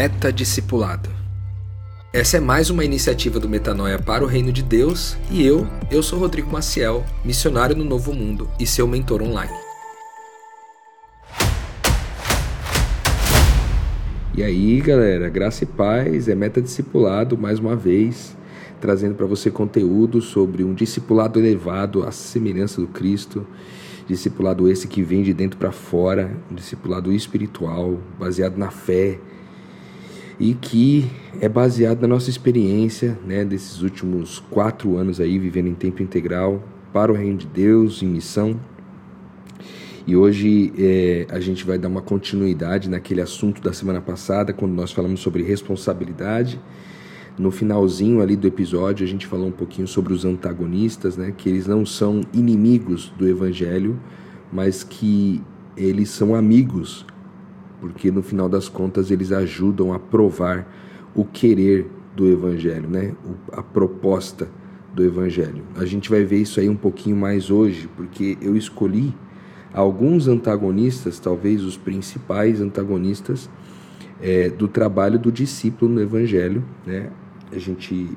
Metadiscipulado. Essa é mais uma iniciativa do Metanoia para o Reino de Deus e eu, eu sou Rodrigo Maciel, missionário no Novo Mundo e seu mentor online. E aí, galera, graça e paz, é Metadiscipulado mais uma vez, trazendo para você conteúdo sobre um discipulado elevado à semelhança do Cristo discipulado esse que vem de dentro para fora, um discipulado espiritual, baseado na fé e que é baseado na nossa experiência, né, desses últimos quatro anos aí vivendo em tempo integral para o reino de Deus, em missão. E hoje é, a gente vai dar uma continuidade naquele assunto da semana passada, quando nós falamos sobre responsabilidade no finalzinho ali do episódio, a gente falou um pouquinho sobre os antagonistas, né? Que eles não são inimigos do evangelho, mas que eles são amigos, porque no final das contas eles ajudam a provar o querer do evangelho, né? A proposta do evangelho. A gente vai ver isso aí um pouquinho mais hoje, porque eu escolhi alguns antagonistas, talvez os principais antagonistas é, do trabalho do discípulo no Evangelho. Né? A gente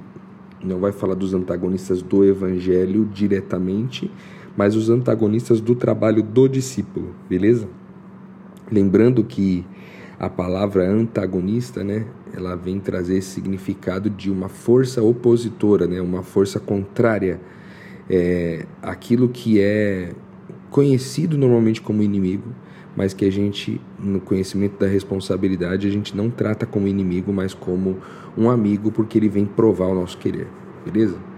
não vai falar dos antagonistas do Evangelho diretamente, mas os antagonistas do trabalho do discípulo, beleza? Lembrando que a palavra antagonista, né, ela vem trazer esse significado de uma força opositora, né, uma força contrária é, aquilo que é conhecido normalmente como inimigo, mas que a gente, no conhecimento da responsabilidade, a gente não trata como inimigo, mas como um amigo, porque ele vem provar o nosso querer, beleza?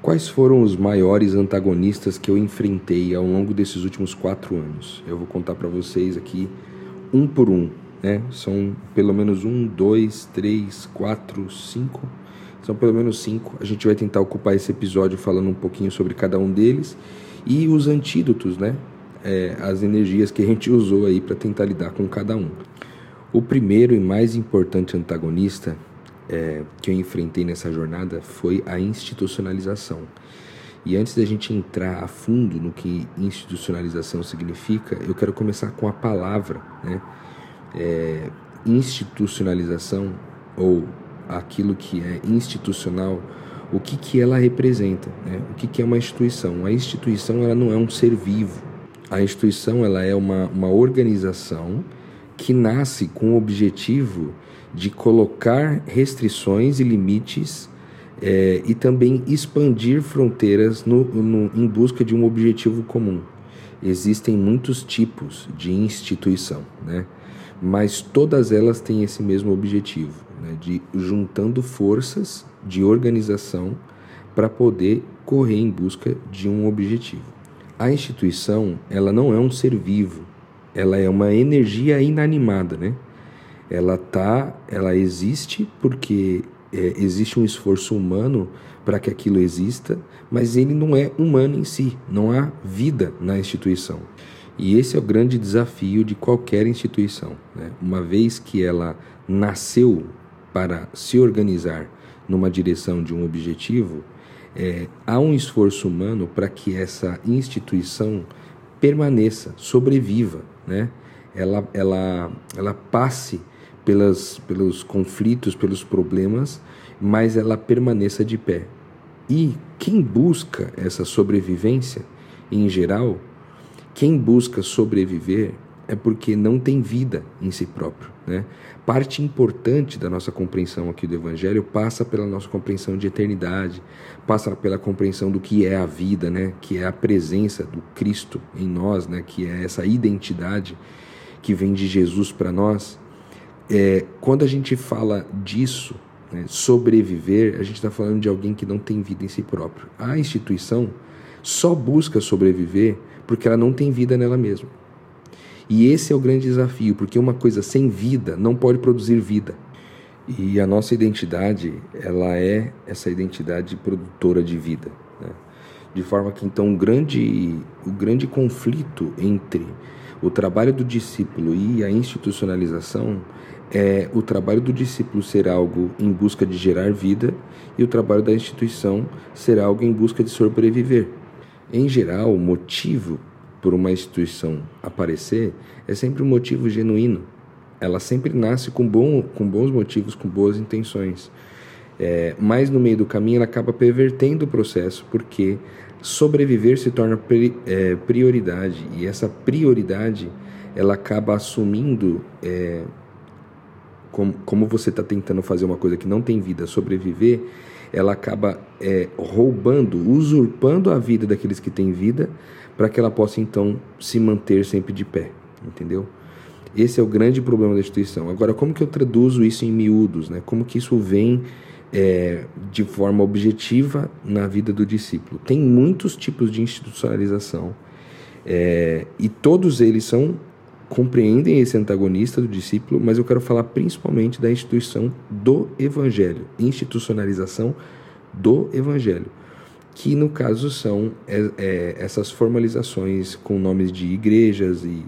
Quais foram os maiores antagonistas que eu enfrentei ao longo desses últimos quatro anos? Eu vou contar para vocês aqui um por um, né? São pelo menos um, dois, três, quatro, cinco. São pelo menos cinco. A gente vai tentar ocupar esse episódio falando um pouquinho sobre cada um deles e os antídotos, né? é, as energias que a gente usou aí para tentar lidar com cada um. O primeiro e mais importante antagonista é, que eu enfrentei nessa jornada foi a institucionalização. E antes da gente entrar a fundo no que institucionalização significa, eu quero começar com a palavra, né? É, institucionalização ou aquilo que é institucional, o que, que ela representa, né? o que, que é uma instituição. A instituição ela não é um ser vivo, a instituição ela é uma, uma organização que nasce com o objetivo de colocar restrições e limites é, e também expandir fronteiras no, no, em busca de um objetivo comum. Existem muitos tipos de instituição, né? mas todas elas têm esse mesmo objetivo, né? de juntando forças de organização para poder correr em busca de um objetivo. A instituição, ela não é um ser vivo, ela é uma energia inanimada, né? Ela tá, ela existe porque é, existe um esforço humano para que aquilo exista, mas ele não é humano em si, não há vida na instituição. E esse é o grande desafio de qualquer instituição. Né? Uma vez que ela nasceu para se organizar numa direção de um objetivo, é, há um esforço humano para que essa instituição permaneça, sobreviva, né? ela, ela, ela passe pelas, pelos conflitos, pelos problemas, mas ela permaneça de pé. E quem busca essa sobrevivência, em geral, quem busca sobreviver é porque não tem vida em si próprio. Né? Parte importante da nossa compreensão aqui do Evangelho passa pela nossa compreensão de eternidade, passa pela compreensão do que é a vida, né? que é a presença do Cristo em nós, né? que é essa identidade que vem de Jesus para nós. É, quando a gente fala disso, né, sobreviver, a gente está falando de alguém que não tem vida em si próprio. A instituição só busca sobreviver porque ela não tem vida nela mesma. E esse é o grande desafio, porque uma coisa sem vida não pode produzir vida. E a nossa identidade, ela é essa identidade produtora de vida. Né? De forma que então o grande, o grande conflito entre o trabalho do discípulo e a institucionalização é o trabalho do discípulo ser algo em busca de gerar vida e o trabalho da instituição ser algo em busca de sobreviver. Em geral, o motivo por uma instituição aparecer é sempre um motivo genuíno. ela sempre nasce com, bom, com bons motivos, com boas intenções. É, mas no meio do caminho ela acaba pervertendo o processo, porque sobreviver se torna pri, é, prioridade e essa prioridade ela acaba assumindo é, como, como você está tentando fazer uma coisa que não tem vida, sobreviver, ela acaba é, roubando, usurpando a vida daqueles que têm vida, para que ela possa então se manter sempre de pé, entendeu? Esse é o grande problema da instituição. Agora, como que eu traduzo isso em miúdos, né? Como que isso vem é, de forma objetiva na vida do discípulo? Tem muitos tipos de institucionalização é, e todos eles são compreendem esse antagonista do discípulo, mas eu quero falar principalmente da instituição do evangelho, institucionalização do evangelho, que no caso são é, é, essas formalizações com nomes de igrejas e,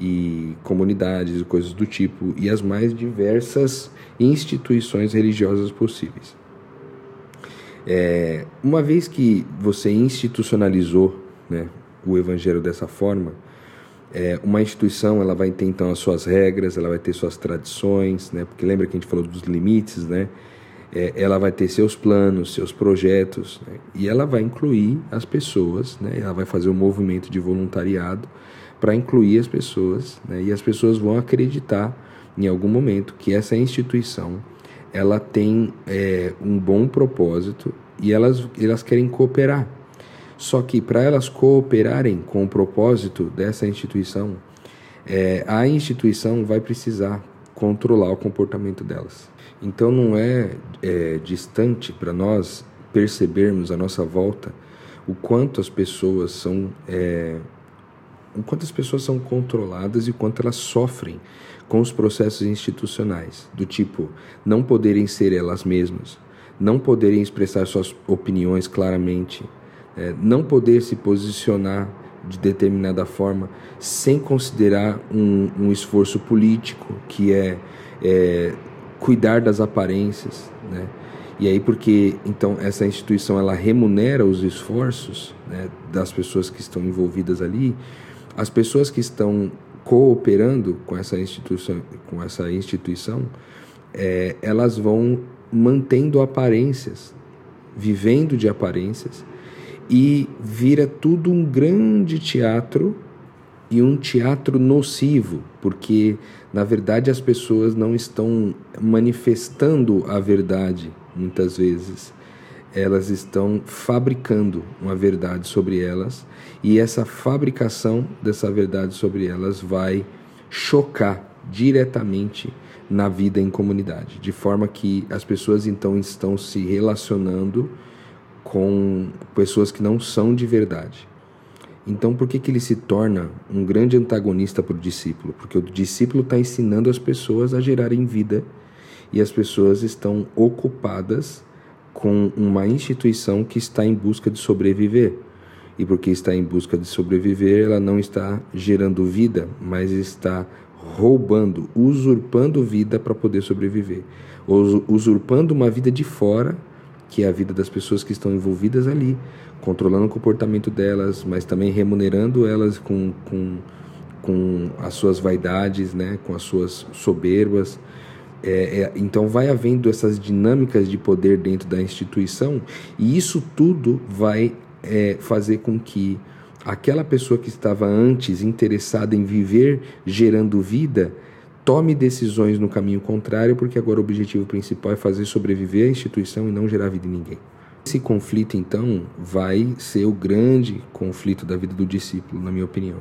e comunidades e coisas do tipo, e as mais diversas instituições religiosas possíveis. É, uma vez que você institucionalizou né, o evangelho dessa forma, é, uma instituição ela vai ter então as suas regras, ela vai ter suas tradições, né? Porque lembra que a gente falou dos limites, né? É, ela vai ter seus planos, seus projetos, né? e ela vai incluir as pessoas, né? Ela vai fazer um movimento de voluntariado para incluir as pessoas, né? E as pessoas vão acreditar em algum momento que essa instituição ela tem é, um bom propósito e elas, elas querem cooperar só que para elas cooperarem com o propósito dessa instituição, é, a instituição vai precisar controlar o comportamento delas. Então não é, é distante para nós percebermos à nossa volta o quanto as pessoas são é, o quanto as pessoas são controladas e quanto elas sofrem com os processos institucionais, do tipo não poderem ser elas mesmas, não poderem expressar suas opiniões claramente, é, não poder se posicionar de determinada forma sem considerar um, um esforço político que é, é, cuidar das aparências, né? E aí porque então essa instituição ela remunera os esforços né, das pessoas que estão envolvidas ali, as pessoas que estão cooperando com essa instituição, com essa instituição, é, elas vão mantendo aparências, vivendo de aparências e vira tudo um grande teatro e um teatro nocivo, porque na verdade as pessoas não estão manifestando a verdade muitas vezes. Elas estão fabricando uma verdade sobre elas e essa fabricação dessa verdade sobre elas vai chocar diretamente na vida em comunidade, de forma que as pessoas então estão se relacionando com pessoas que não são de verdade. Então, por que, que ele se torna um grande antagonista para o discípulo? Porque o discípulo está ensinando as pessoas a gerarem vida e as pessoas estão ocupadas com uma instituição que está em busca de sobreviver. E porque está em busca de sobreviver, ela não está gerando vida, mas está roubando, usurpando vida para poder sobreviver. Usurpando uma vida de fora que é a vida das pessoas que estão envolvidas ali, controlando o comportamento delas, mas também remunerando elas com, com, com as suas vaidades, né, com as suas soberbas. É, é, então vai havendo essas dinâmicas de poder dentro da instituição e isso tudo vai é, fazer com que aquela pessoa que estava antes interessada em viver gerando vida tome decisões no caminho contrário, porque agora o objetivo principal é fazer sobreviver a instituição e não gerar vida em ninguém. Esse conflito, então, vai ser o grande conflito da vida do discípulo, na minha opinião,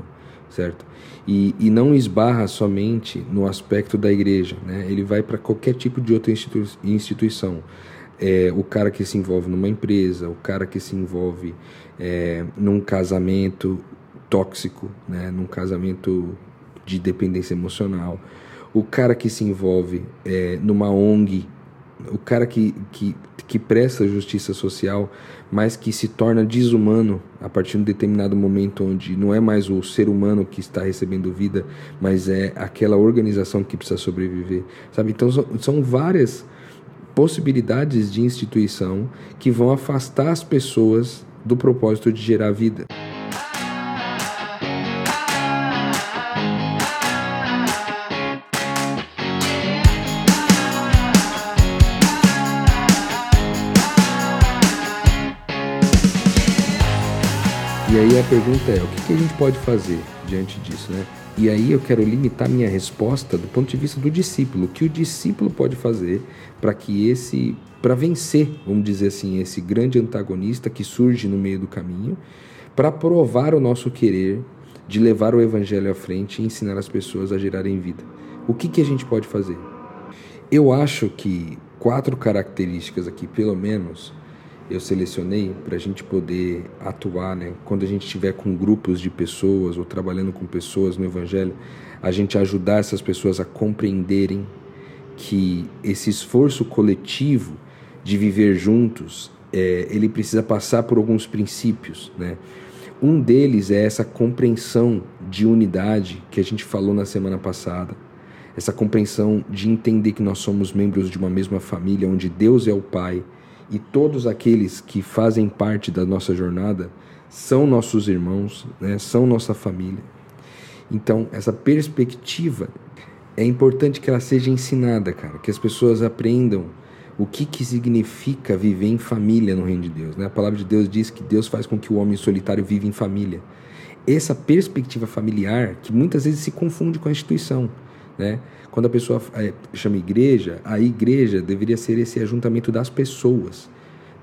certo? E, e não esbarra somente no aspecto da igreja, né? Ele vai para qualquer tipo de outra institu instituição. É, o cara que se envolve numa empresa, o cara que se envolve é, num casamento tóxico, né? Num casamento de dependência emocional o cara que se envolve é, numa ONG, o cara que, que, que presta justiça social, mas que se torna desumano a partir de um determinado momento onde não é mais o ser humano que está recebendo vida, mas é aquela organização que precisa sobreviver, sabe? Então são, são várias possibilidades de instituição que vão afastar as pessoas do propósito de gerar vida. Aí a pergunta é: o que, que a gente pode fazer diante disso, né? E aí eu quero limitar minha resposta do ponto de vista do discípulo. O que o discípulo pode fazer para que esse, para vencer, vamos dizer assim, esse grande antagonista que surge no meio do caminho, para provar o nosso querer de levar o evangelho à frente e ensinar as pessoas a gerarem vida. O que, que a gente pode fazer? Eu acho que quatro características aqui, pelo menos, eu selecionei para a gente poder atuar, né? Quando a gente estiver com grupos de pessoas ou trabalhando com pessoas no Evangelho, a gente ajudar essas pessoas a compreenderem que esse esforço coletivo de viver juntos, é, ele precisa passar por alguns princípios, né? Um deles é essa compreensão de unidade que a gente falou na semana passada, essa compreensão de entender que nós somos membros de uma mesma família, onde Deus é o Pai e todos aqueles que fazem parte da nossa jornada são nossos irmãos, né? são nossa família. Então, essa perspectiva é importante que ela seja ensinada, cara, que as pessoas aprendam o que, que significa viver em família no reino de Deus. Né? A palavra de Deus diz que Deus faz com que o homem solitário viva em família. Essa perspectiva familiar, que muitas vezes se confunde com a instituição. Né? Quando a pessoa é, chama igreja, a igreja deveria ser esse ajuntamento das pessoas.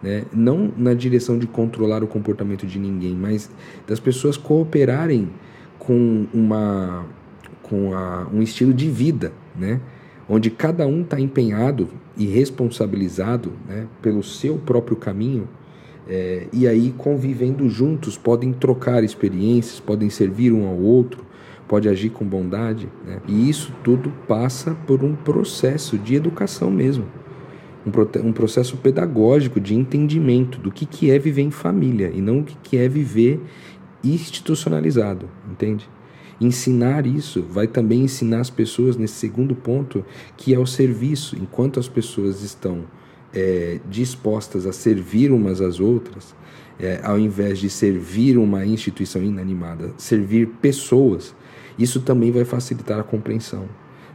Né? Não na direção de controlar o comportamento de ninguém, mas das pessoas cooperarem com, uma, com a, um estilo de vida, né? onde cada um está empenhado e responsabilizado né, pelo seu próprio caminho. É, e aí, convivendo juntos, podem trocar experiências, podem servir um ao outro, pode agir com bondade. Né? E isso tudo passa por um processo de educação mesmo. Um, um processo pedagógico de entendimento do que, que é viver em família e não o que, que é viver institucionalizado, entende? Ensinar isso vai também ensinar as pessoas nesse segundo ponto, que é o serviço. Enquanto as pessoas estão é, dispostas a servir umas às outras, é, ao invés de servir uma instituição inanimada, servir pessoas, isso também vai facilitar a compreensão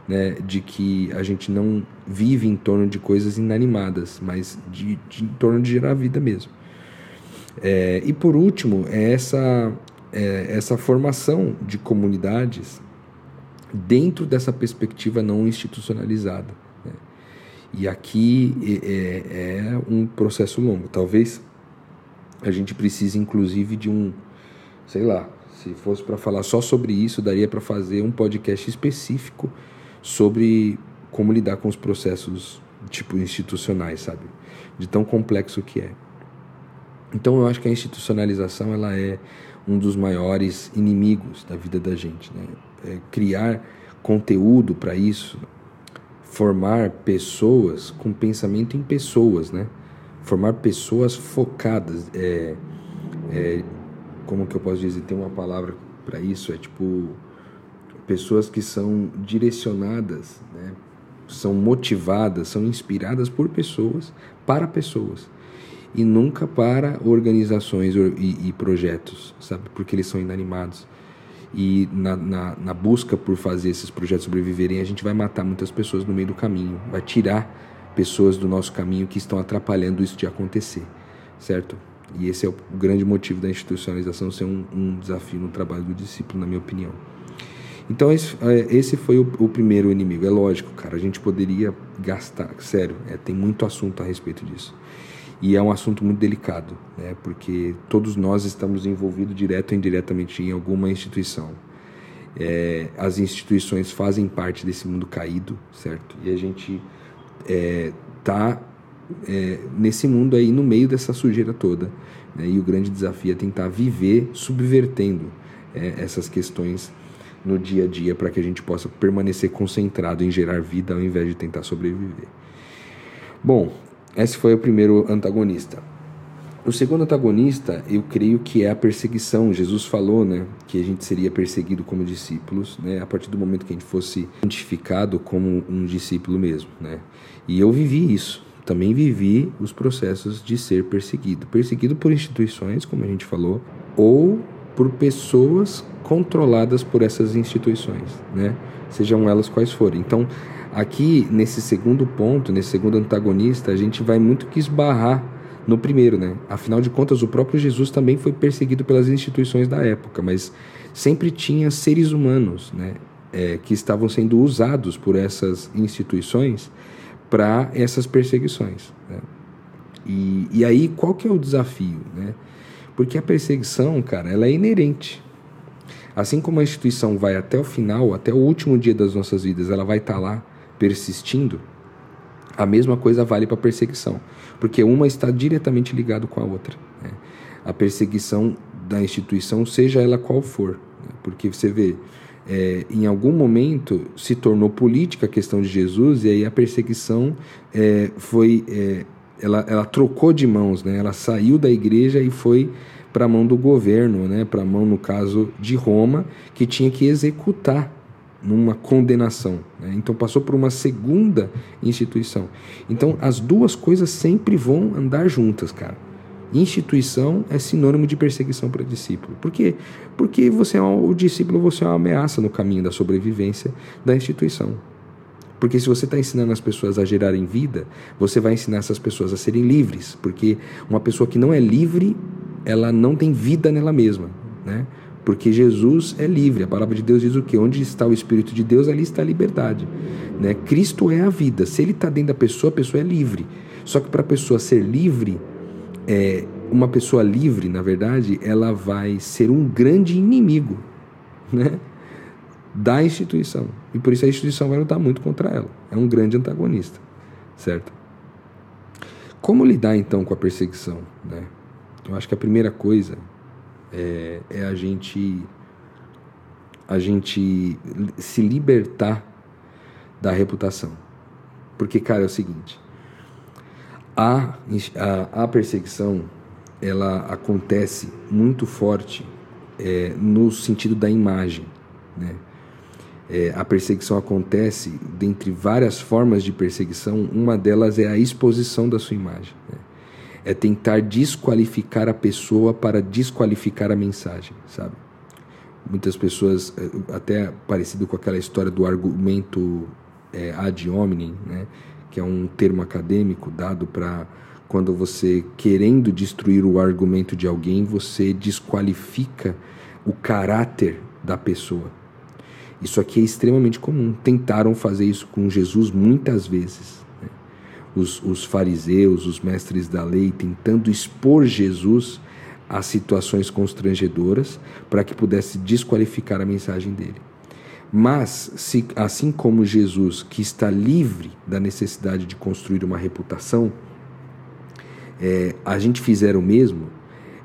né, de que a gente não vive em torno de coisas inanimadas, mas de, de em torno de gerar vida mesmo. É, e por último, é essa, é essa formação de comunidades dentro dessa perspectiva não institucionalizada. Né? E aqui é, é um processo longo. Talvez a gente precise, inclusive, de um, sei lá, se fosse para falar só sobre isso, daria para fazer um podcast específico sobre como lidar com os processos tipo institucionais, sabe? De tão complexo que é. Então eu acho que a institucionalização ela é um dos maiores inimigos da vida da gente, né? É criar conteúdo para isso, formar pessoas com pensamento em pessoas, né? Formar pessoas focadas, é, é, como que eu posso dizer, tem uma palavra para isso, é tipo pessoas que são direcionadas, né? são motivadas, são inspiradas por pessoas, para pessoas e nunca para organizações e, e projetos, sabe? Porque eles são inanimados. E na, na, na, busca por fazer esses projetos sobreviverem, a gente vai matar muitas pessoas no meio do caminho, vai tirar pessoas do nosso caminho que estão atrapalhando isso de acontecer, certo? E esse é o grande motivo da institucionalização ser um, um desafio no trabalho do discípulo, na minha opinião. Então, esse, é, esse foi o, o, primeiro inimigo. É lógico, cara, a gente poderia gastar, sério, é, tem muito assunto a respeito disso. E é um assunto muito delicado, né, porque todos nós estamos envolvidos direto ou indiretamente em alguma instituição. É, as instituições fazem parte desse mundo caído, certo? E a gente está é, é, nesse mundo aí, no meio dessa sujeira toda. Né? E o grande desafio é tentar viver subvertendo é, essas questões no dia a dia para que a gente possa permanecer concentrado em gerar vida ao invés de tentar sobreviver. Bom, esse foi o primeiro antagonista. O segundo antagonista, eu creio que é a perseguição. Jesus falou, né, que a gente seria perseguido como discípulos, né, a partir do momento que a gente fosse identificado como um discípulo mesmo, né. E eu vivi isso também vivi os processos de ser perseguido. Perseguido por instituições, como a gente falou, ou por pessoas controladas por essas instituições, né? Sejam elas quais forem. Então, aqui nesse segundo ponto, nesse segundo antagonista, a gente vai muito que esbarrar no primeiro, né? Afinal de contas, o próprio Jesus também foi perseguido pelas instituições da época, mas sempre tinha seres humanos, né? É, que estavam sendo usados por essas instituições para essas perseguições. Né? E, e aí, qual que é o desafio, né? Porque a perseguição, cara, ela é inerente. Assim como a instituição vai até o final, até o último dia das nossas vidas, ela vai estar tá lá persistindo, a mesma coisa vale para a perseguição, porque uma está diretamente ligado com a outra. Né? A perseguição da instituição, seja ela qual for, né? porque você vê, é, em algum momento se tornou política a questão de Jesus e aí a perseguição é, foi, é, ela, ela trocou de mãos, né? Ela saiu da igreja e foi para a mão do governo, né? Para a mão no caso de Roma, que tinha que executar numa condenação. Né? Então passou por uma segunda instituição. Então as duas coisas sempre vão andar juntas, cara. Instituição é sinônimo de perseguição para discípulo. Por quê? Porque você é um, o discípulo você é uma ameaça no caminho da sobrevivência da instituição. Porque se você está ensinando as pessoas a gerarem vida, você vai ensinar essas pessoas a serem livres. Porque uma pessoa que não é livre, ela não tem vida nela mesma. Né? Porque Jesus é livre. A palavra de Deus diz o quê? Onde está o Espírito de Deus, ali está a liberdade. Né? Cristo é a vida. Se ele está dentro da pessoa, a pessoa é livre. Só que para a pessoa ser livre, é, uma pessoa livre, na verdade, ela vai ser um grande inimigo né, da instituição. E por isso a instituição vai lutar muito contra ela. É um grande antagonista, certo? Como lidar então com a perseguição? Né? Eu acho que a primeira coisa é, é a gente a gente se libertar da reputação. Porque, cara, é o seguinte: a, a, a perseguição ela acontece muito forte é, no sentido da imagem. Né? É, a perseguição acontece, dentre várias formas de perseguição, uma delas é a exposição da sua imagem. Né? É tentar desqualificar a pessoa para desqualificar a mensagem, sabe? Muitas pessoas, é, até parecido com aquela história do argumento é, ad hominem, né? Que é um termo acadêmico dado para quando você, querendo destruir o argumento de alguém, você desqualifica o caráter da pessoa. Isso aqui é extremamente comum. Tentaram fazer isso com Jesus muitas vezes. Né? Os, os fariseus, os mestres da lei, tentando expor Jesus a situações constrangedoras para que pudesse desqualificar a mensagem dele. Mas, se, assim como Jesus, que está livre da necessidade de construir uma reputação, é, a gente fizer o mesmo,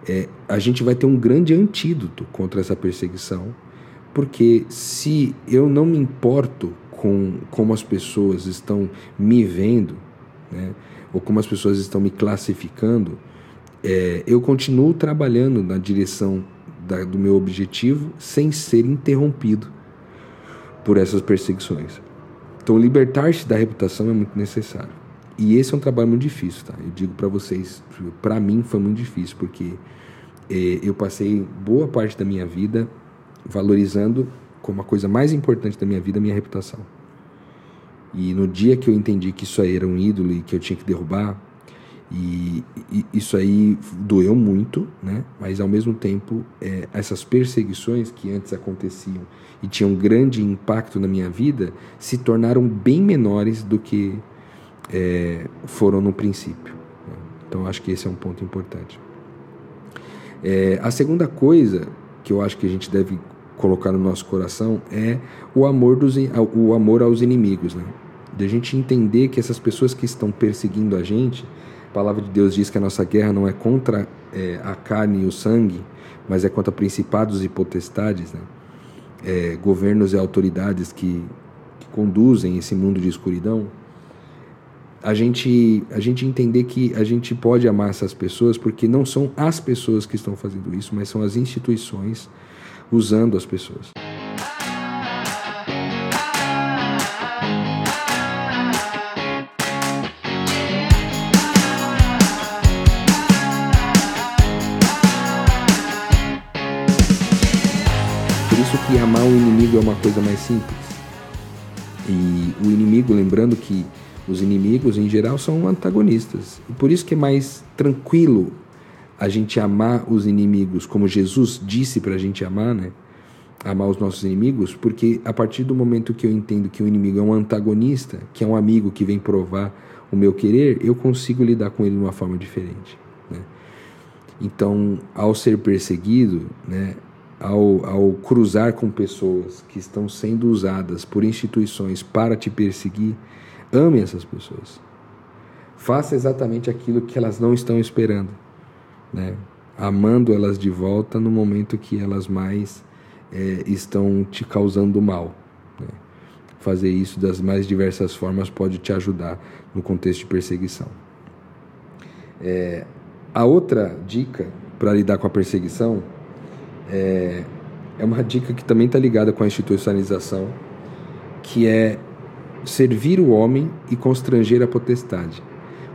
é, a gente vai ter um grande antídoto contra essa perseguição, porque se eu não me importo com como as pessoas estão me vendo, né, ou como as pessoas estão me classificando, é, eu continuo trabalhando na direção da, do meu objetivo sem ser interrompido por essas perseguições. Então, libertar-se da reputação é muito necessário. E esse é um trabalho muito difícil, tá? Eu digo para vocês, para mim foi muito difícil, porque eh, eu passei boa parte da minha vida valorizando como a coisa mais importante da minha vida a minha reputação. E no dia que eu entendi que isso aí era um ídolo e que eu tinha que derrubar, e, e, isso aí doeu muito, né? mas ao mesmo tempo, é, essas perseguições que antes aconteciam e tinham grande impacto na minha vida se tornaram bem menores do que é, foram no princípio. Né? Então, acho que esse é um ponto importante. É, a segunda coisa que eu acho que a gente deve colocar no nosso coração é o amor, dos, o amor aos inimigos. Né? De a gente entender que essas pessoas que estão perseguindo a gente a palavra de Deus diz que a nossa guerra não é contra é, a carne e o sangue, mas é contra principados e potestades, né? é, governos e autoridades que, que conduzem esse mundo de escuridão. A gente, a gente entender que a gente pode amar essas pessoas porque não são as pessoas que estão fazendo isso, mas são as instituições usando as pessoas. Que amar o inimigo é uma coisa mais simples. E o inimigo, lembrando que Os inimigos, em geral, são antagonistas. E por isso que é mais tranquilo a gente amar os inimigos, como Jesus disse para a gente amar, né? Amar os nossos inimigos, porque a partir do momento que eu entendo que o inimigo é um antagonista, que é um amigo que vem provar o meu querer, eu consigo lidar com ele de uma forma diferente. Né? Então, ao ser perseguido, né, ao, ao cruzar com pessoas que estão sendo usadas por instituições para te perseguir, ame essas pessoas. Faça exatamente aquilo que elas não estão esperando, né? amando elas de volta no momento que elas mais é, estão te causando mal. Né? Fazer isso das mais diversas formas pode te ajudar no contexto de perseguição. É, a outra dica para lidar com a perseguição é, é uma dica que também está ligada com a institucionalização, que é servir o homem e constranger a potestade.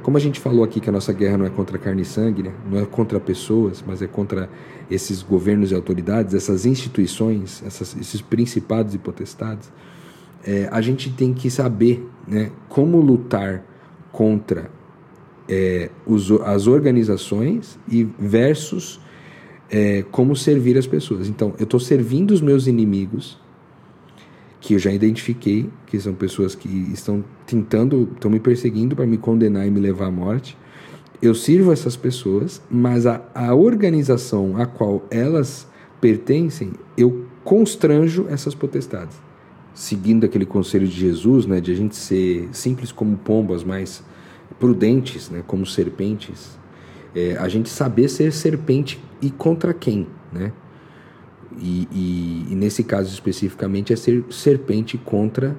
Como a gente falou aqui que a nossa guerra não é contra carne e sangue, né? não é contra pessoas, mas é contra esses governos e autoridades, essas instituições, essas, esses principados e potestades, é, a gente tem que saber né, como lutar contra é, os, as organizações e versus é, como servir as pessoas. Então, eu estou servindo os meus inimigos que eu já identifiquei, que são pessoas que estão tentando, estão me perseguindo para me condenar e me levar à morte. Eu sirvo essas pessoas, mas a, a organização a qual elas pertencem, eu constranjo essas potestades. Seguindo aquele conselho de Jesus, né, de a gente ser simples como pombas, mas prudentes, né, como serpentes. É, a gente saber ser serpente e contra quem, né? E, e, e, nesse caso especificamente é ser serpente contra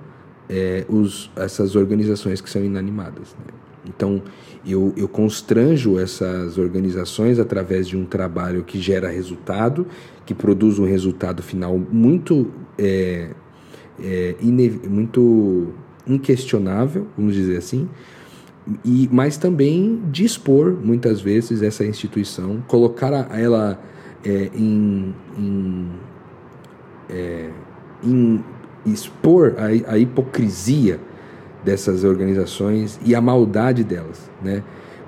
é, os, essas organizações que são inanimadas. Né? Então eu, eu constranjo essas organizações através de um trabalho que gera resultado, que produz um resultado final muito, é, é, muito inquestionável, vamos dizer assim, e, mas também dispor muitas vezes essa instituição, colocar ela é, em, em, é, em, expor a, a, hipocrisia dessas organizações e a maldade delas, né?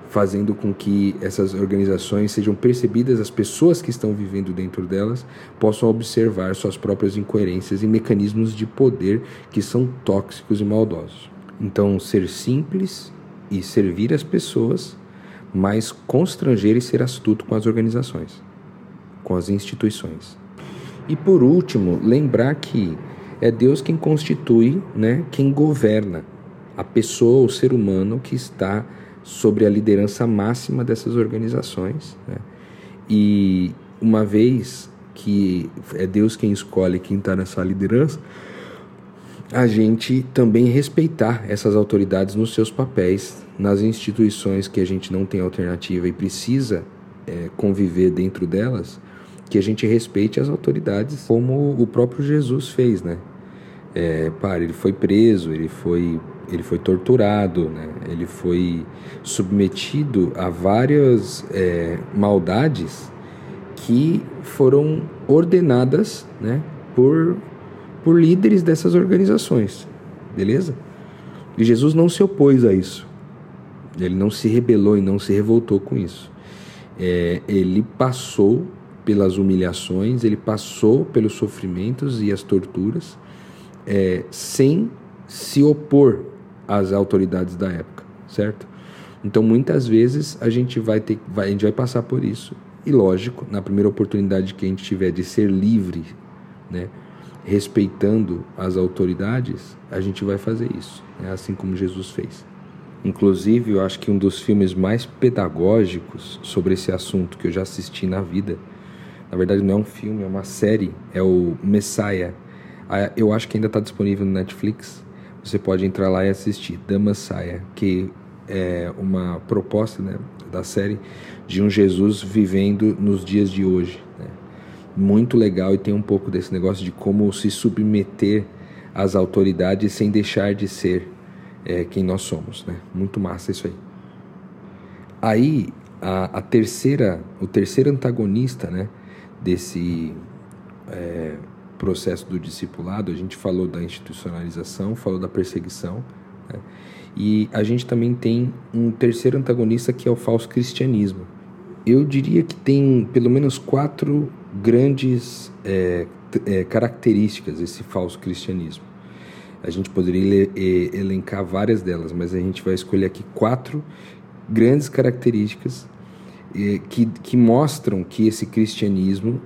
fazendo com que essas organizações sejam percebidas, as pessoas que estão vivendo dentro delas possam observar suas próprias incoerências e mecanismos de poder que são tóxicos e maldosos. Então, ser simples e servir as pessoas, mas constranger e ser astuto com as organizações com as instituições. E por último, lembrar que é Deus quem constitui, né, quem governa a pessoa, o ser humano que está sobre a liderança máxima dessas organizações. Né? E uma vez que é Deus quem escolhe quem está nessa liderança, a gente também respeitar essas autoridades nos seus papéis, nas instituições que a gente não tem alternativa e precisa é, conviver dentro delas, que a gente respeite as autoridades como o próprio Jesus fez, né? É, para, ele foi preso, ele foi, ele foi torturado, né? ele foi submetido a várias é, maldades que foram ordenadas né, por, por líderes dessas organizações, beleza? E Jesus não se opôs a isso, ele não se rebelou e não se revoltou com isso. É, ele passou pelas humilhações, ele passou pelos sofrimentos e as torturas é, sem se opor às autoridades da época, certo? Então muitas vezes a gente vai ter, vai, a gente vai passar por isso e lógico, na primeira oportunidade que a gente tiver de ser livre, né, respeitando as autoridades, a gente vai fazer isso, né, assim como Jesus fez. Inclusive, eu acho que um dos filmes mais pedagógicos sobre esse assunto que eu já assisti na vida na verdade, não é um filme, é uma série. É o Messiah. Ah, eu acho que ainda está disponível no Netflix. Você pode entrar lá e assistir The Messiah, que é uma proposta né, da série de um Jesus vivendo nos dias de hoje. Né? Muito legal e tem um pouco desse negócio de como se submeter às autoridades sem deixar de ser é, quem nós somos. Né? Muito massa isso aí. Aí a, a terceira, o terceiro antagonista, né? desse é, processo do discipulado, a gente falou da institucionalização, falou da perseguição, Né? E a gente também tem um terceiro antagonista que é o falso cristianismo. Eu diria que tem pelo menos quatro grandes é, é, características esse falso cristianismo. A gente poderia elencar várias delas, mas a gente vai escolher aqui quatro grandes características que, que mostram que esse cristianismo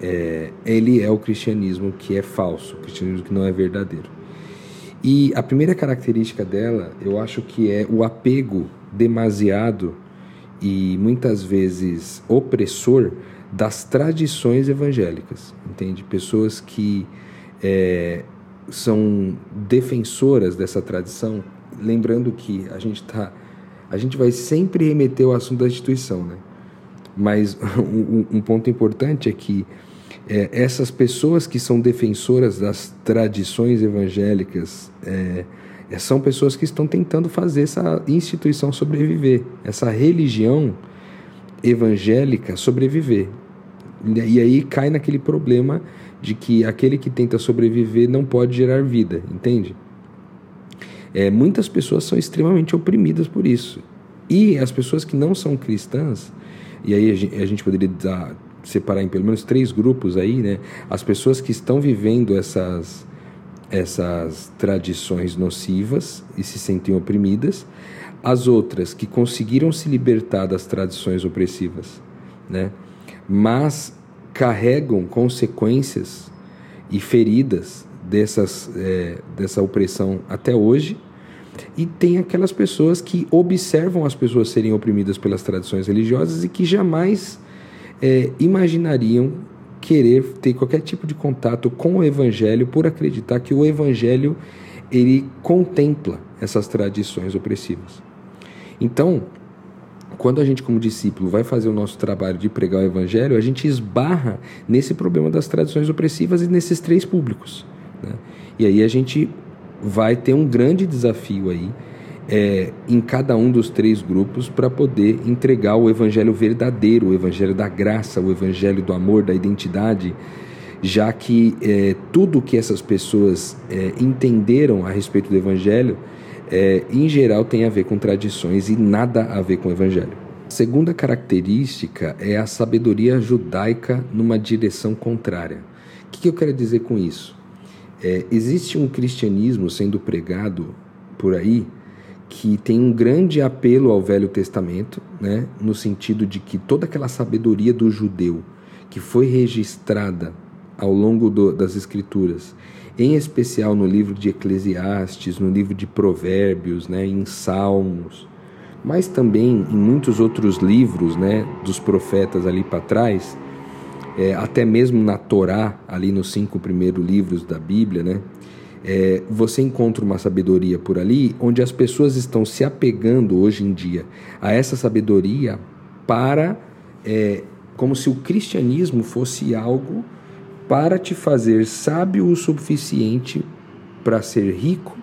é, ele é o cristianismo que é falso, o cristianismo que não é verdadeiro. E a primeira característica dela, eu acho que é o apego demasiado e muitas vezes opressor das tradições evangélicas, entende? Pessoas que é, são defensoras dessa tradição, lembrando que a gente tá, a gente vai sempre remeter ao assunto da instituição, né? Mas um, um ponto importante é que é, essas pessoas que são defensoras das tradições evangélicas é, é, são pessoas que estão tentando fazer essa instituição sobreviver, essa religião evangélica sobreviver. E aí cai naquele problema de que aquele que tenta sobreviver não pode gerar vida, entende? É, muitas pessoas são extremamente oprimidas por isso. E as pessoas que não são cristãs, e aí a gente, poderia dar, separar em pelo menos três grupos aí, né? As pessoas que estão vivendo essas essas tradições nocivas e se sentem oprimidas, as outras que conseguiram se libertar das tradições opressivas, né? Mas carregam consequências e feridas dessas, é, dessa opressão até hoje. E tem aquelas pessoas que observam as pessoas serem oprimidas pelas tradições religiosas e que jamais é, imaginariam querer ter qualquer tipo de contato com o evangelho por acreditar que o evangelho ele contempla essas tradições opressivas. Então, quando a gente como discípulo vai fazer o nosso trabalho de pregar o evangelho, a gente esbarra nesse problema das tradições opressivas e nesses três públicos. Né? E aí a gente vai ter um grande desafio aí é, em cada um dos três grupos para poder entregar o evangelho verdadeiro, o evangelho da graça, o evangelho do amor, da identidade, já que é, tudo que essas pessoas é, entenderam a respeito do evangelho, é, em geral, tem a ver com tradições e nada a ver com o evangelho. Segunda característica é a sabedoria judaica numa direção contrária. O que, que eu quero dizer com isso? É, existe um cristianismo sendo pregado por aí que tem um grande apelo ao Velho Testamento, né, no sentido de que toda aquela sabedoria do judeu que foi registrada ao longo do, das Escrituras, em especial no livro de Eclesiastes, no livro de Provérbios, né, em Salmos, mas também em muitos outros livros né, dos profetas ali para trás, é, até mesmo na Torá, ali nos cinco primeiros livros da Bíblia, né, é, você encontra uma sabedoria por ali onde as pessoas estão se apegando hoje em dia a essa sabedoria para é, como se o cristianismo fosse algo para te fazer sábio o suficiente para ser rico,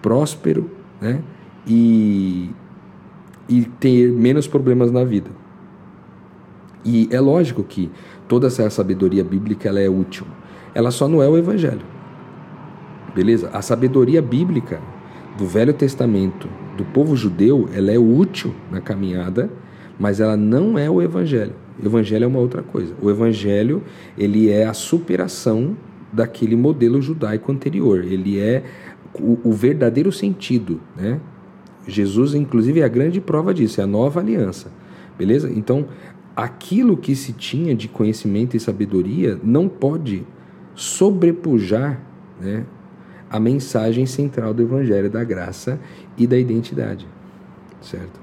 próspero, né? E, e ter menos problemas na vida. E é lógico que toda essa sabedoria bíblica ela é útil. Ela só não é o evangelho. Beleza? A sabedoria bíblica do Velho Testamento, do povo judeu, ela é útil na caminhada, mas ela não é o evangelho. O evangelho é uma outra coisa. O evangelho, ele é a superação daquele modelo judaico anterior. Ele é o, o verdadeiro sentido, né? Jesus, inclusive, é a grande prova disso, é a nova aliança. Beleza? Então, aquilo que se tinha de conhecimento e sabedoria não pode sobrepujar né, a mensagem central do Evangelho da graça e da identidade, certo?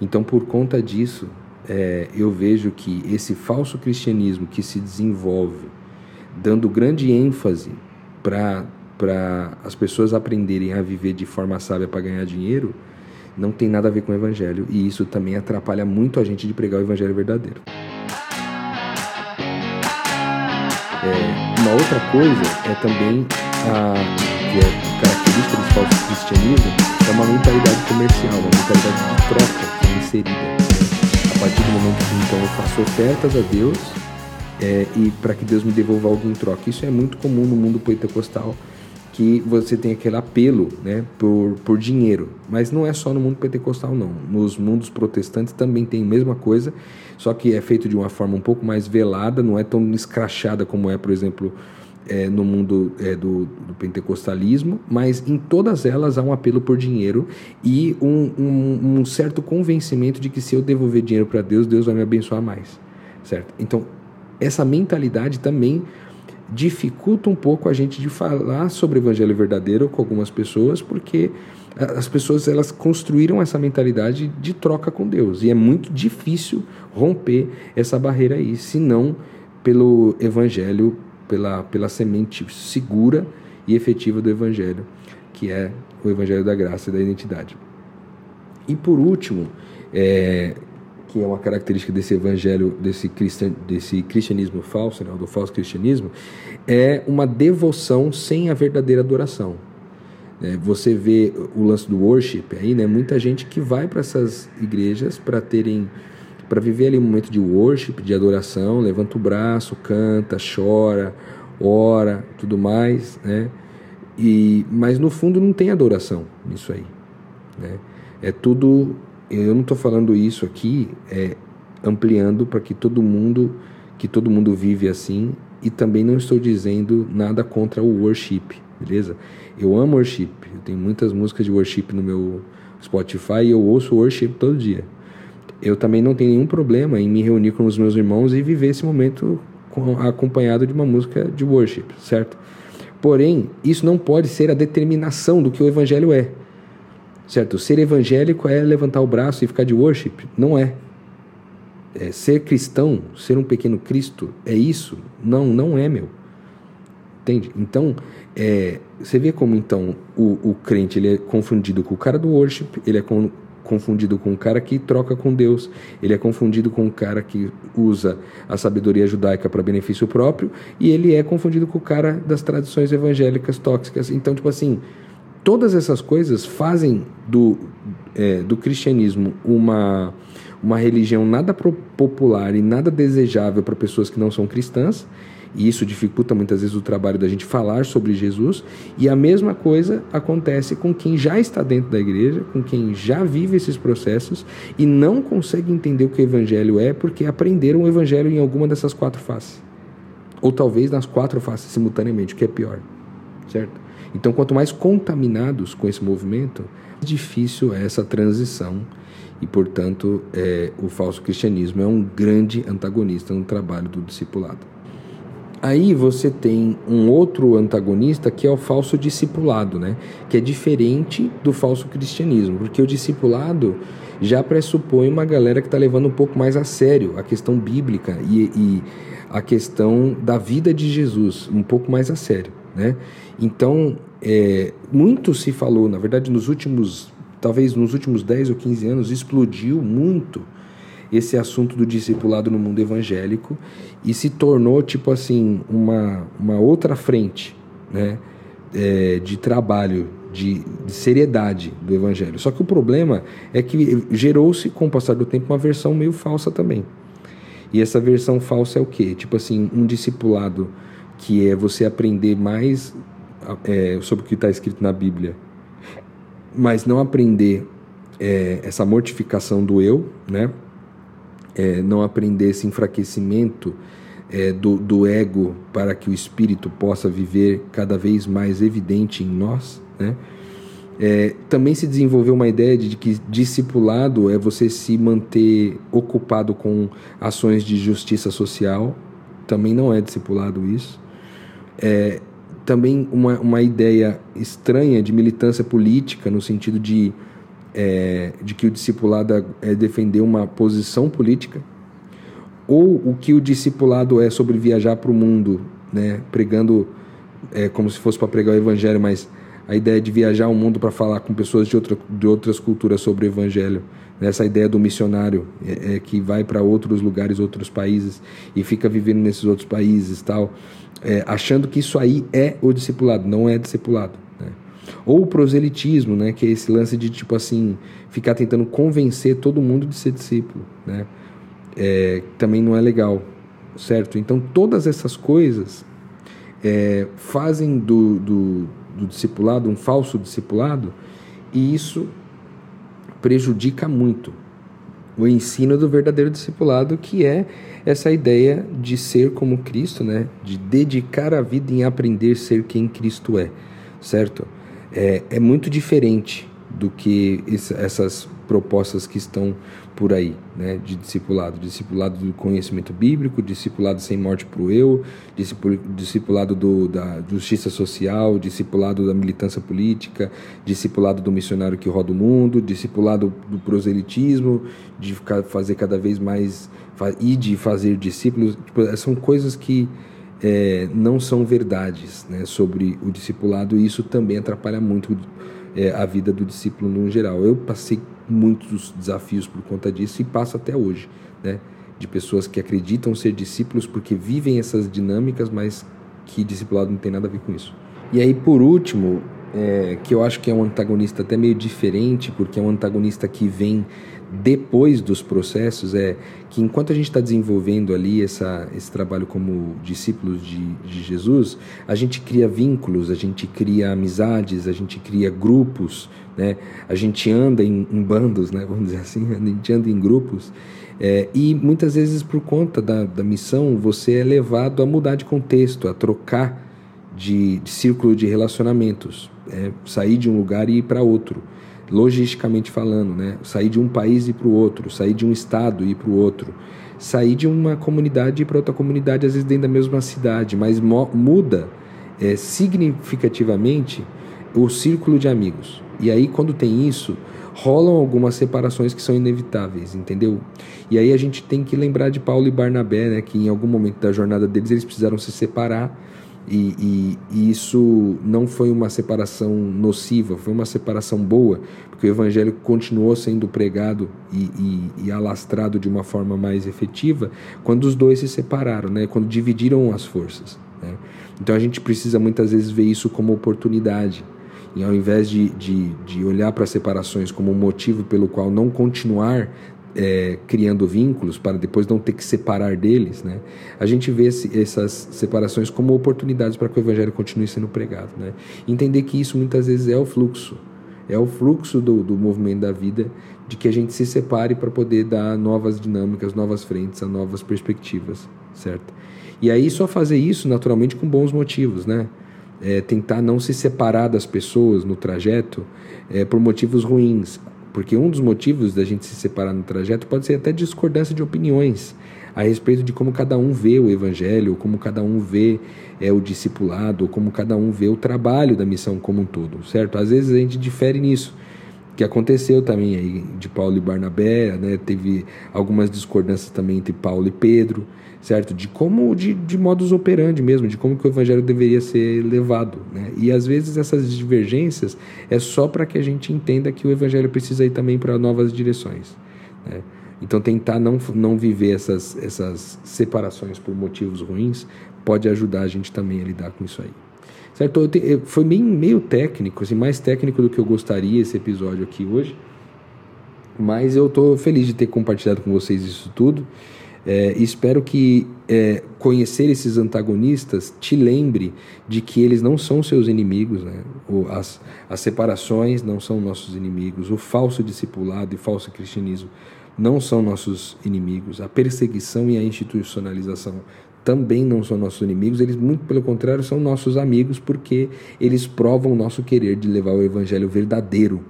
Então, por conta disso, é, eu vejo que esse falso cristianismo que se desenvolve, dando grande ênfase para as pessoas aprenderem a viver de forma sábia para ganhar dinheiro, não tem nada a ver com o Evangelho e isso também atrapalha muito a gente de pregar o Evangelho verdadeiro. É, uma outra coisa é também a que é característica desse falso cristianismo, é uma mentalidade comercial, uma mentalidade de troca inserida. Partir do momento que então eu faço ofertas a Deus é, e para que Deus me devolva algo em troca. Isso é muito comum no mundo pentecostal, que você tem aquele apelo né, por, por dinheiro. Mas não é só no mundo pentecostal, não. Nos mundos protestantes também tem a mesma coisa, só que é feito de uma forma um pouco mais velada, não é tão escrachada como é, por exemplo, é, no mundo é, do, do, pentecostalismo, mas em todas elas há um apelo por dinheiro e um, um, um certo convencimento de que se eu devolver dinheiro para Deus, Deus vai me abençoar mais, certo? Então, essa mentalidade também dificulta um pouco a gente de falar sobre o evangelho verdadeiro com algumas pessoas, porque as pessoas elas construíram essa mentalidade de troca com Deus e é muito difícil romper essa barreira aí, se não pelo evangelho pela, pela semente segura e efetiva do Evangelho, que é o Evangelho da graça e da identidade. E por último, é, que é uma característica desse evangelho, desse, cristian, desse cristianismo falso, né, do falso cristianismo, é uma devoção sem a verdadeira adoração. É, você vê o lance do worship aí, né? Muita gente que vai para essas igrejas para terem para viver ali um momento de worship, de adoração, levanta o braço, canta, chora, ora, tudo mais, né? E, mas no fundo não tem adoração nisso aí, né? É tudo, eu não estou falando isso aqui, é ampliando para que todo mundo, que todo mundo vive assim, e também não estou dizendo nada contra o worship, beleza? Eu amo worship, eu tenho muitas músicas de worship no meu Spotify e eu ouço worship todo dia eu também não tenho nenhum problema em me reunir com os meus irmãos e viver esse momento acompanhado de uma música de worship, certo? Porém, isso não pode ser a determinação do que o evangelho é. Certo? Ser evangélico é levantar o braço e ficar de worship? Não é. é ser cristão, ser um pequeno Cristo, é isso? Não, não é, meu. Entende? Então, é, você vê como então o, o crente ele é confundido com o cara do worship, ele é com, confundido com o cara que troca com Deus, ele é confundido com o cara que usa a sabedoria judaica para benefício próprio, e ele é confundido com o cara das tradições evangélicas tóxicas. Então, tipo assim, todas essas coisas fazem do, é, do cristianismo uma, uma religião nada popular e nada desejável para pessoas que não são cristãs e isso dificulta muitas vezes o trabalho da gente falar sobre Jesus. E a mesma coisa acontece com quem já está dentro da igreja, com quem já vive esses processos e não consegue entender o que o evangelho é porque aprenderam o evangelho em alguma dessas quatro faces. Ou talvez nas quatro faces simultaneamente, o que é pior. Certo? Então, quanto mais contaminados com esse movimento, difícil é essa transição e, portanto, é, o falso cristianismo é um grande antagonista no trabalho do discipulado. Aí você tem um outro antagonista que é o falso discipulado, né? que é diferente do falso cristianismo, porque o discipulado já pressupõe uma galera que está levando um pouco mais a sério a questão bíblica e, e, a questão da vida de Jesus, um pouco mais a sério. Né? Então, é, muito se falou, na verdade, nos últimos, talvez nos últimos 10 ou 15 anos, explodiu muito esse assunto do discipulado no mundo evangélico e se tornou tipo assim uma, uma outra frente né, é, de trabalho, de, de, seriedade do evangelho. Só que o problema é que gerou-se com o passar do tempo uma versão meio falsa também. E essa versão falsa é o quê? Tipo assim, um discipulado que é você aprender mais é, sobre o que está escrito na Bíblia, mas não aprender é, essa mortificação do eu, né? É, não aprender esse enfraquecimento é, do, do ego para que o espírito possa viver cada vez mais evidente em nós, né? É, também se desenvolveu uma ideia de que discipulado é você se manter ocupado com ações de justiça social. Também não é discipulado isso. É, também uma, uma ideia estranha de militância política, no sentido de é, de que o discipulado é defender uma posição política, ou o que o discipulado é sobre viajar para o mundo, né, pregando é, como se fosse para pregar o evangelho, mas a ideia de viajar o mundo para falar com pessoas de, outra, de outras culturas sobre o evangelho. Essa ideia do missionário é, é que vai para outros lugares, outros países e fica vivendo nesses outros países tal, é, achando que isso aí é o discipulado, não é discipulado. Ou o proselitismo, né, que é esse lance de tipo assim, ficar tentando convencer todo mundo de ser discípulo, né? É, também não é legal, certo? Então todas essas coisas é, fazem do, do, do discipulado, um falso discipulado, e isso prejudica muito o ensino do verdadeiro discipulado, que é essa ideia de ser como Cristo, né? de dedicar a vida em aprender ser quem Cristo é, certo? É, é muito diferente do que essas propostas que estão por aí, né, de discipulado, discipulado do conhecimento bíblico, discipulado sem morte para o eu, discipulado do, da justiça social, discipulado da militância política, discipulado do missionário que roda o mundo, discipulado do proselitismo, de fazer cada vez mais e de fazer discípulos, tipo, são coisas que é, não são verdades né, sobre o discipulado e isso também atrapalha muito é, a vida do discípulo no geral. Eu passei muitos desafios por conta disso e passo até hoje, né? De pessoas que acreditam ser discípulos porque vivem essas dinâmicas, mas que discipulado não tem nada a ver com isso. E aí, por último, é, que eu acho que é um antagonista até meio diferente, porque é um antagonista que vem depois dos processos, é que enquanto a gente está desenvolvendo ali essa, esse trabalho como discípulos de, de Jesus, a gente cria vínculos, a gente cria amizades, a gente cria grupos, né? a gente anda em, em bandos, né? vamos dizer assim, a gente anda em grupos. É, e muitas vezes, por conta da, da missão, você é levado a mudar de contexto, a trocar de, de círculo de relacionamentos, é, sair de um lugar e ir para outro logisticamente falando, né? Sair de um país e ir para o outro, sair de um estado e ir para o outro, sair de uma comunidade e ir para outra comunidade, às vezes dentro da mesma cidade, mas muda é, significativamente o círculo de amigos. E aí, quando tem isso, rolam algumas separações que são inevitáveis, entendeu? E aí a gente tem que lembrar de Paulo e Barnabé, né? Que em algum momento da jornada deles eles precisaram se separar e, e, e, isso não foi uma separação nociva, foi uma separação boa, porque o evangelho continuou sendo pregado e, e, alastrado de uma forma mais efetiva quando os dois se separaram, né? quando dividiram as forças. Né? Então a gente precisa muitas vezes ver isso como oportunidade. E ao invés de, de, de olhar para as separações como um motivo pelo qual não continuar é, criando vínculos para depois não ter que separar deles, né? A gente vê esse, essas separações como oportunidades para que o evangelho continue sendo pregado, né? Entender que isso muitas vezes é o fluxo, é o fluxo do, do movimento da vida de que a gente se separe para poder dar novas dinâmicas, novas frentes, novas perspectivas, certo? E aí só fazer isso naturalmente com bons motivos, né? É, tentar não se separar das pessoas no trajeto é, por motivos ruins. Porque um dos motivos da gente se separar no trajeto pode ser até discordância de opiniões a respeito de como cada um vê o evangelho, como cada um vê é, o discipulado, ou como cada um vê o trabalho da missão como um todo, certo? Às vezes a gente difere nisso que aconteceu também aí de Paulo e Barnabé, né? Teve algumas discordâncias também entre Paulo e Pedro, certo? De como, de, de modus operandi mesmo, de como que o evangelho deveria ser levado, né? E às vezes essas divergências é só para que a gente entenda que o evangelho precisa ir também para novas direções, né? Então tentar não, não viver essas, essas separações por motivos ruins pode ajudar a gente também a lidar com isso aí. Certo? Te, foi bem meio técnico, assim, mais técnico do que eu gostaria esse episódio aqui hoje. Mas eu estou feliz de ter compartilhado com vocês isso tudo. É, espero que é, conhecer esses antagonistas te lembre de que eles não são seus inimigos, né? As, as separações não são nossos inimigos, o falso discipulado e falso cristianismo não são nossos inimigos, a perseguição e a institucionalização também não são nossos inimigos, eles, muito pelo contrário, são nossos amigos, porque eles provam o nosso querer de levar o evangelho verdadeiro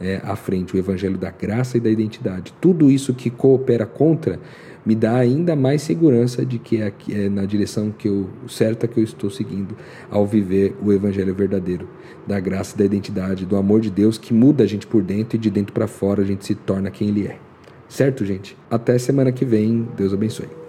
é, à frente, o evangelho da graça e da identidade. Tudo isso que coopera contra me dá ainda mais segurança de que é, é na direção que eu, certa que eu estou seguindo ao viver o evangelho verdadeiro, da graça da identidade, do amor de Deus que muda a gente por dentro e de dentro para fora a gente se torna quem ele é. Certo, gente? Até semana que vem. Deus abençoe.